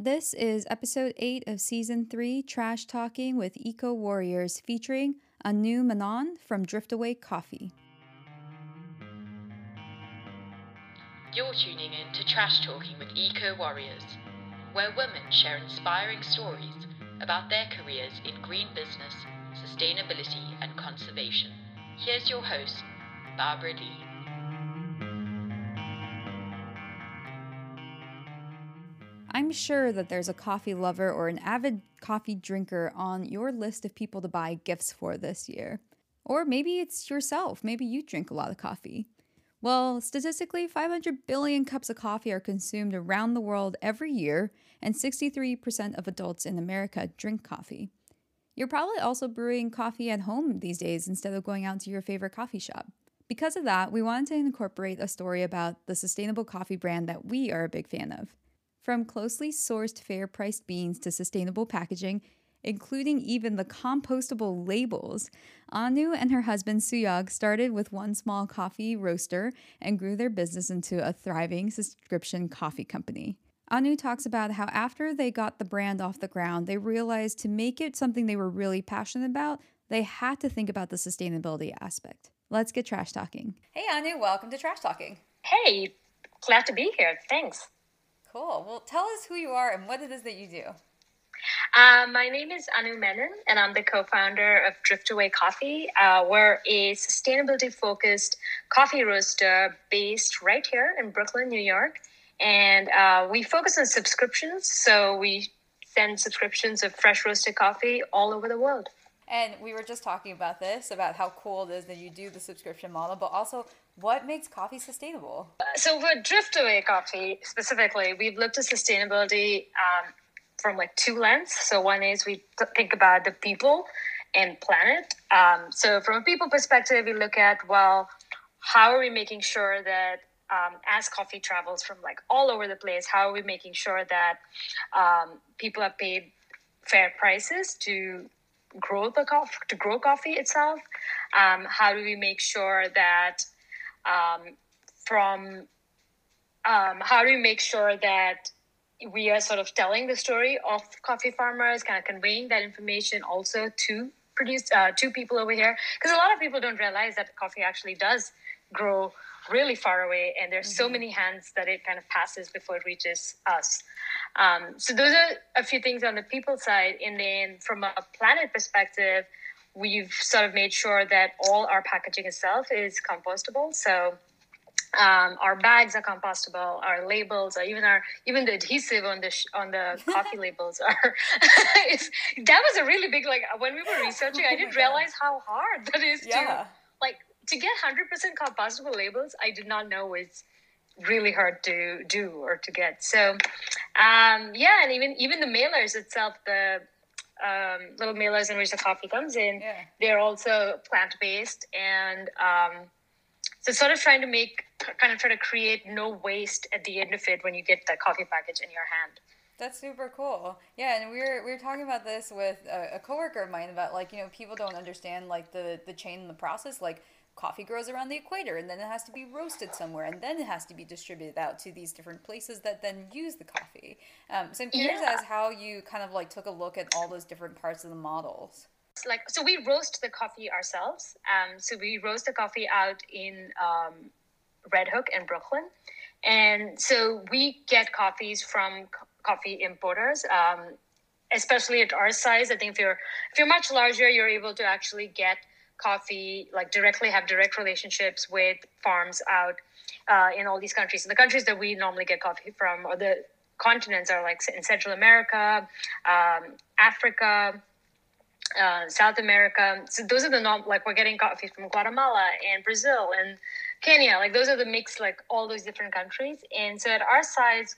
This is episode 8 of season 3 Trash Talking with Eco Warriors featuring Anu Menon from Driftaway Coffee. You're tuning in to Trash Talking with Eco Warriors, where women share inspiring stories about their careers in green business, sustainability, and conservation. Here's your host, Barbara Lee. I'm sure that there's a coffee lover or an avid coffee drinker on your list of people to buy gifts for this year. Or maybe it's yourself. Maybe you drink a lot of coffee. Well, statistically, 500 billion cups of coffee are consumed around the world every year, and 63% of adults in America drink coffee. You're probably also brewing coffee at home these days instead of going out to your favorite coffee shop. Because of that, we wanted to incorporate a story about the sustainable coffee brand that we are a big fan of. From closely sourced, fair priced beans to sustainable packaging, including even the compostable labels, Anu and her husband Suyog started with one small coffee roaster and grew their business into a thriving subscription coffee company. Anu talks about how after they got the brand off the ground, they realized to make it something they were really passionate about, they had to think about the sustainability aspect. Let's get trash talking. Hey Anu, welcome to Trash Talking. Hey, glad to be here. Thanks. Cool. Well, tell us who you are and what it is that you do. Uh, my name is Anu Menon, and I'm the co founder of Driftaway Coffee. Uh, we're a sustainability focused coffee roaster based right here in Brooklyn, New York. And uh, we focus on subscriptions. So we send subscriptions of fresh roasted coffee all over the world. And we were just talking about this, about how cool it is that you do the subscription model, but also what makes coffee sustainable? So for Driftaway Coffee specifically, we've looked at sustainability um, from like two lenses. So one is we think about the people and planet. Um, so from a people perspective, we look at well, how are we making sure that um, as coffee travels from like all over the place, how are we making sure that um, people are paid fair prices to grow the coffee to grow coffee itself? Um, how do we make sure that um, from um, how do we make sure that we are sort of telling the story of coffee farmers, kind of conveying that information also to produce uh, to people over here, because a lot of people don't realize that coffee actually does grow really far away, and there's mm-hmm. so many hands that it kind of passes before it reaches us. Um, so those are a few things on the people side, and then from a planet perspective, we've sort of made sure that all our packaging itself is compostable. So um, our bags are compostable, our labels, or even our even the adhesive on the sh- on the coffee labels are. that was a really big like when we were researching. I didn't realize how hard that is yeah. to to get hundred percent compostable labels. I did not know was really hard to do or to get. So um, yeah, and even even the mailers itself, the um, little mailers in which the coffee comes in, yeah. they're also plant based, and um, so sort of trying to make kind of try to create no waste at the end of it when you get the coffee package in your hand. That's super cool. Yeah, and we were we were talking about this with a, a coworker of mine about like you know people don't understand like the the chain and the process like coffee grows around the equator and then it has to be roasted somewhere and then it has to be distributed out to these different places that then use the coffee. Um, so I'm curious yeah. as how you kind of like took a look at all those different parts of the models. Like so, we roast the coffee ourselves. Um, so we roast the coffee out in um, Red Hook in Brooklyn, and so we get coffees from co- coffee importers. Um, especially at our size, I think if you're if you're much larger, you're able to actually get coffee, like directly have direct relationships with farms out uh, in all these countries. So the countries that we normally get coffee from, or the continents, are like in Central America, um, Africa. Uh, South America. So those are the non like we're getting coffee from Guatemala and Brazil and Kenya. Like those are the mix like all those different countries. And so at our size,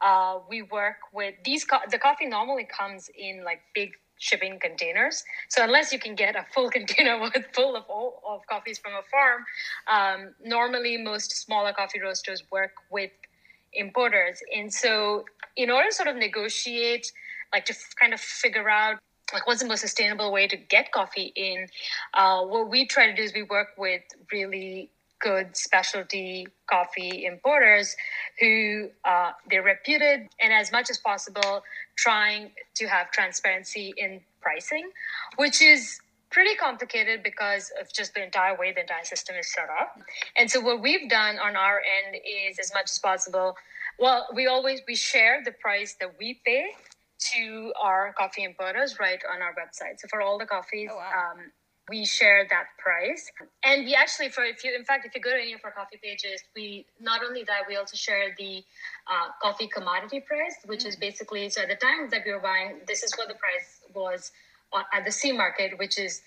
uh, we work with these. Co- the coffee normally comes in like big shipping containers. So unless you can get a full container with full of all of coffees from a farm, um, normally most smaller coffee roasters work with importers. And so in order to sort of negotiate, like to kind of figure out like what's the most sustainable way to get coffee in, uh, what we try to do is we work with really good specialty coffee importers who uh, they're reputed and as much as possible trying to have transparency in pricing, which is pretty complicated because of just the entire way the entire system is set up. And so what we've done on our end is as much as possible. Well, we always we share the price that we pay to our coffee importers right on our website. So for all the coffees, Oh, wow. um, we share that price. And we actually, for if you, in fact, if you go to any of our coffee pages, we not only that, we also share the uh, coffee commodity price, which is basically so at the time that we were buying, this is what the price was on- at the C market, which is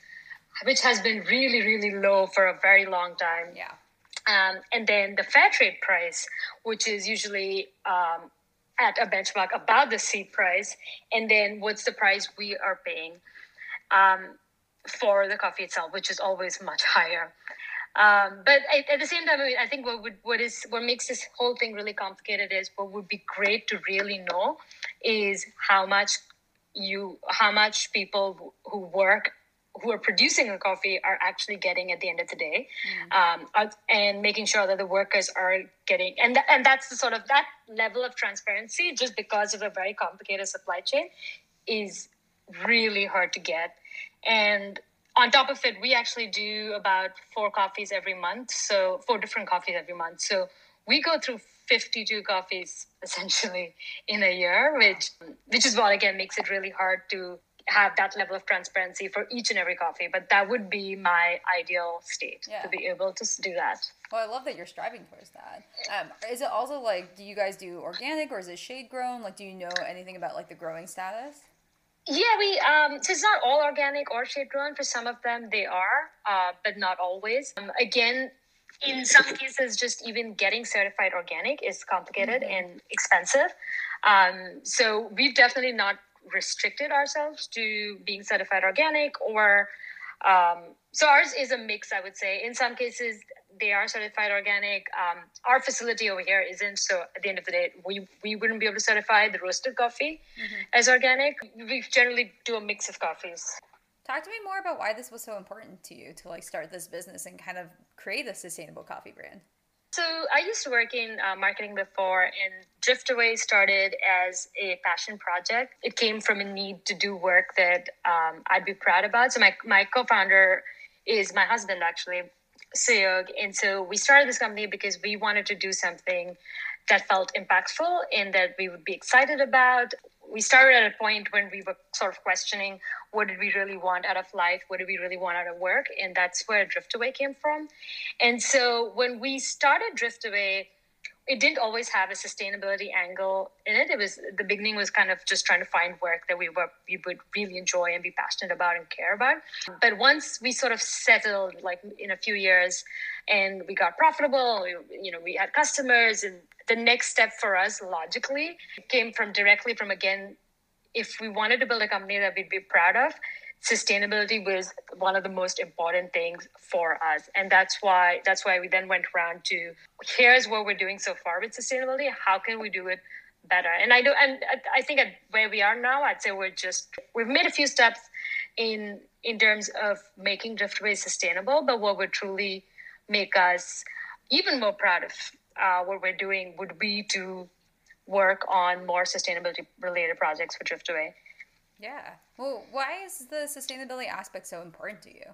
which has been really, really low for a very long time. Yeah. Um, and then the fair trade price, which is usually um, at a benchmark above the C price, and then what's the price we are paying um, for the coffee itself, which is always much higher. Um, but at, at the same time, I, mean, I think what would what is what makes this whole thing really complicated is what would be great to really know is how much you how much people who work who are producing the coffee are actually getting at the end of the day. Um, uh, and making sure that the workers are getting and th- and that's the sort of that level of transparency just because of a very complicated supply chain is really hard to get. And on top of it we actually do about four coffees every month so four different coffees every month so we go through 52 coffees essentially in a year which which is what again makes it really hard to have that level of transparency for each and every coffee but that would be my ideal state Yeah. to be able to do that Well, I love that you're striving towards that. Um, is it also like, do you guys do organic or is it shade grown? Like, do you know anything about like the growing status? Yeah, we um so it's not all organic or shade grown. For some of them they are, uh, but not always. Um, again, in some cases, just even getting certified organic is complicated and expensive. Um, so we've definitely not restricted ourselves to being certified organic or um, so ours is a mix, I would say. In some cases, they are certified organic. Um, our facility over here isn't. So at the end of the day, we, we wouldn't be able to certify the roasted coffee as organic. We generally do a mix of coffees. Talk to me more about why this was so important to you to like start this business and kind of create a sustainable coffee brand. So I used to work in uh, marketing before, and Driftaway started as a passion project. It came from a need to do work that um, I'd be proud about. So my my co-founder is my husband actually, Suyog, and so we started this company because we wanted to do something that felt impactful and that we would be excited about. We started at a point when we were sort of questioning what did we really want out of life? What did we really want out of work? And that's where Driftaway came from. And so when we started Driftaway, it didn't always have a sustainability angle in it. It was the beginning was kind of just trying to find work that we were we would really enjoy and be passionate about and care about. But once we sort of settled, like in a few years, and we got profitable, we, you know, we had customers, and the next step for us logically came from directly from again, if we wanted to build a company that we'd be proud of, sustainability was one of the most important things for us. And that's why that's why we then went around to here's what we're doing so far with sustainability. How can we do it better? And i do and I- think at where we are now i'd say we're just we've made a few steps in in terms of making driftaway sustainable but what would truly make us even more proud of uh, what we're doing would be to work on more sustainability related projects for driftaway Yeah. Well, why is the sustainability aspect so important to you?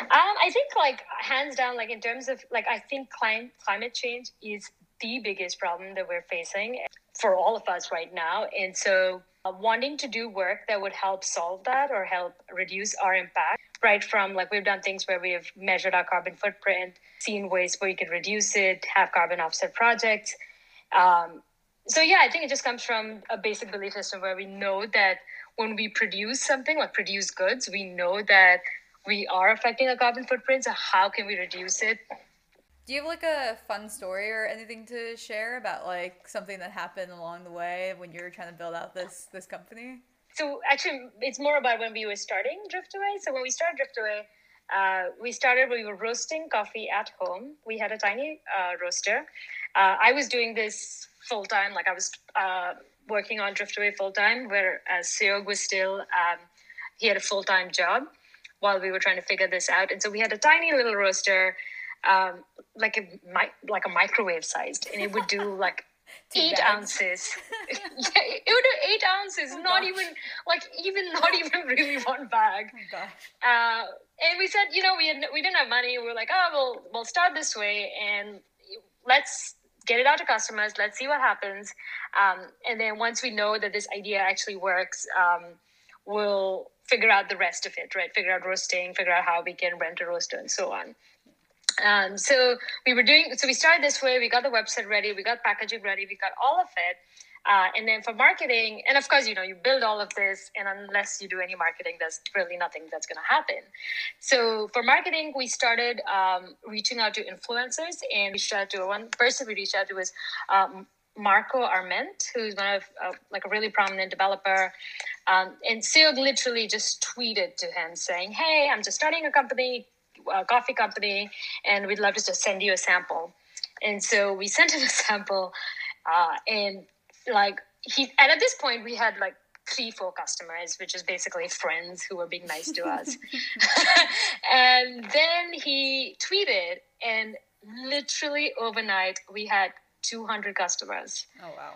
Um, I think like hands down, like in terms of like I think climate climate change is the biggest problem that we're facing for all of us right now, and so uh, wanting to do work that would help solve that or help reduce our impact, right from like we've done things where we have measured our carbon footprint, seen ways where we can reduce it, have carbon offset projects. Um, so yeah, I think it just comes from a basic belief system where we know that when we produce something like produce goods, we know that we are affecting our carbon footprint. So how can we reduce it? Do you have like a fun story or anything to share about like something that happened along the way when you were trying to build out this this company? So actually, it's more about when we were starting Driftaway. So when we started Driftaway, uh, we started we were roasting coffee at home. We had a tiny uh, roaster. Uh, I was doing this full time, like I was uh, working on Driftaway full time, whereas Suyog was still um, he had a full time job while we were trying to figure this out. And so we had a tiny little roaster. um, like a mi- like a microwave sized, and it would do like eight ounces. yeah, it would do eight ounces, Oh, not gosh. even like even not even really one bag. Oh. Uh, and we said, you know, we had we didn't have money. We were like, oh, we'll we'll start this way, and let's get it out to customers. Let's see what happens. Um, and then once we know that this idea actually works, um, we'll figure out the rest of it, right? Figure out roasting, figure out how we can rent a roaster, and so on. Um, so we were doing. So we started this way. We got the website ready. We got packaging ready. We got all of it. Uh, and then for marketing, and of course, you know, you build all of this, and unless you do any marketing, there's really nothing that's going to happen. So for marketing, we started um, reaching out to influencers, and we reached out to one person we reached out to was um, Marco Arment, who's one of uh, like a really prominent developer. Um, and Suyog literally just tweeted to him saying, "Hey, I'm just starting a company, a coffee company, and we'd love to just send you a sample." And so we sent him a sample, uh, and like he and at this point we had like three four customers which is basically friends who were being nice to us. And then he tweeted and literally overnight we had 200 customers. Oh wow.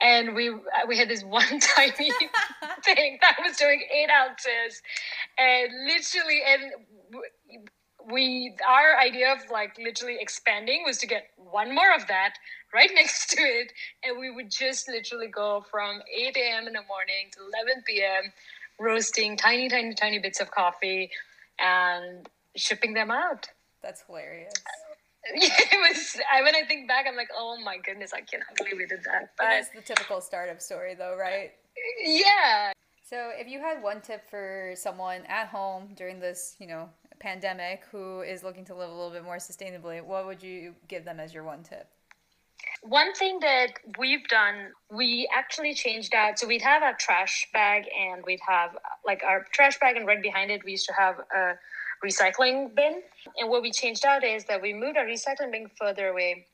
and we uh, we had this one tiny thing that was doing eight ounces. And literally and we our idea of like literally expanding was to get one more of that right next to it and we would just literally go from 8 a.m in the morning to 11 p.m roasting tiny tiny tiny bits of coffee and shipping them out That's hilarious. it was I, when i think back i'm like oh my goodness i cannot believe we did that but That is the typical startup story though, right? yeah So, if you had one tip for someone at home during this, you know, pandemic who is looking to live a little bit more sustainably, what would you give them as your one tip? One thing that we've done, we actually changed out. So we'd have our trash bag and we'd have like our trash bag, and right behind it, we used to have a recycling bin. And what we changed out is that we moved our recycling bin further away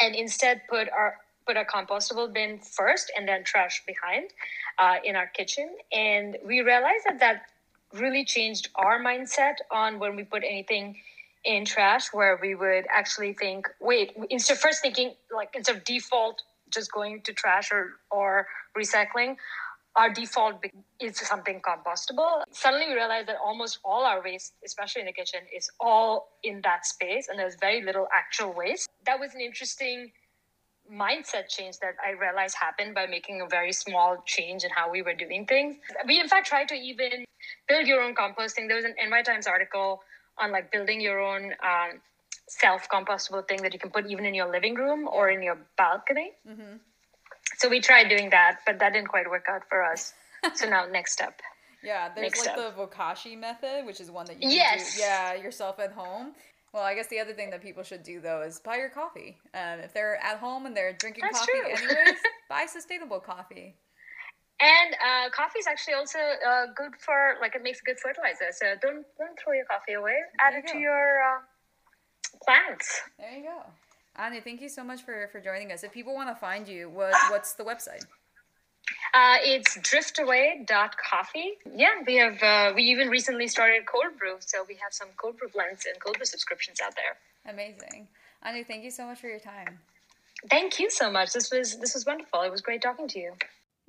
and instead put our put a compostable bin first and then trash behind uh, in our kitchen. And we realized that that really changed our mindset on when we put anything in trash, where we would actually think, wait, instead of first thinking like instead of default just going to trash or or recycling. Our default is something compostable. Suddenly, we realized that almost all our waste, especially in the kitchen, is all in that space, and there's very little actual waste. That was an interesting mindset change that I realized happened by making a very small change in how we were doing things. We, in fact, tried to even build your own composting. There was an NY Times article on like building your own um, self compostable thing that you can put even in your living room or in your balcony. So we tried doing that, but that didn't quite work out for us. so now, next step. Yeah, there's Next like the Bokashi method, which is one that you can Yes. do, yeah, yourself at home. Well, I guess the other thing that people should do though is buy your coffee. Um, if they're at home and they're drinking That's coffee true. anyways, buy sustainable coffee. And uh, coffee is actually also uh, good for like it makes good fertilizer. So don't don't throw your coffee away. Add it you to your uh, plants. There you go. Anu, thank you so much for for joining us. If people want to find you, what what's the website? Uh, it's driftaway.coffee. Yeah, we have uh, we even recently started cold brew, so we have some cold brew blends and cold brew subscriptions out there. Amazing. Anu, thank you so much for your time. Thank you so much. This was this was wonderful. It was great talking to you.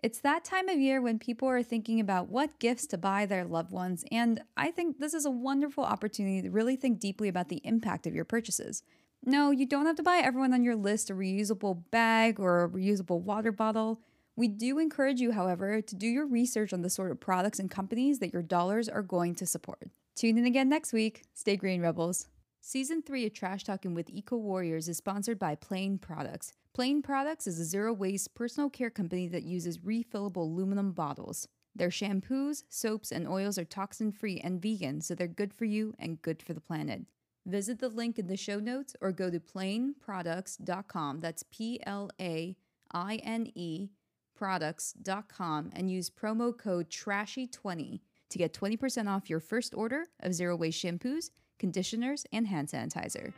It's that time of year when people are thinking about what gifts to buy their loved ones, and I think this is a wonderful opportunity to really think deeply about the impact of your purchases. No, you don't have to buy everyone on your list a reusable bag or a reusable water bottle. We do encourage you, however, to do your research on the sort of products and companies that your dollars are going to support. Tune in again next week. Stay green, Rebels. Season 3 of Trash Talking with Eco Warriors is sponsored by Plaine Products. Plaine Products is a zero waste personal care company that uses refillable aluminum bottles. Their shampoos, soaps, and oils are toxin free and vegan, so they're good for you and good for the planet. Visit the link in the show notes or go to plaineproducts.com. That's P L A I N E products.com and use promo code TRASHY20 to get 20% off your first order of zero waste shampoos, conditioners, and hand sanitizer.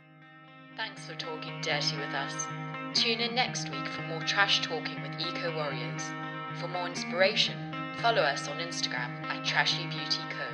Thanks for talking dirty with us. Tune in next week for more trash talking with Eco Warriors. For more inspiration, follow us on Instagram at Trashy Beauty Co.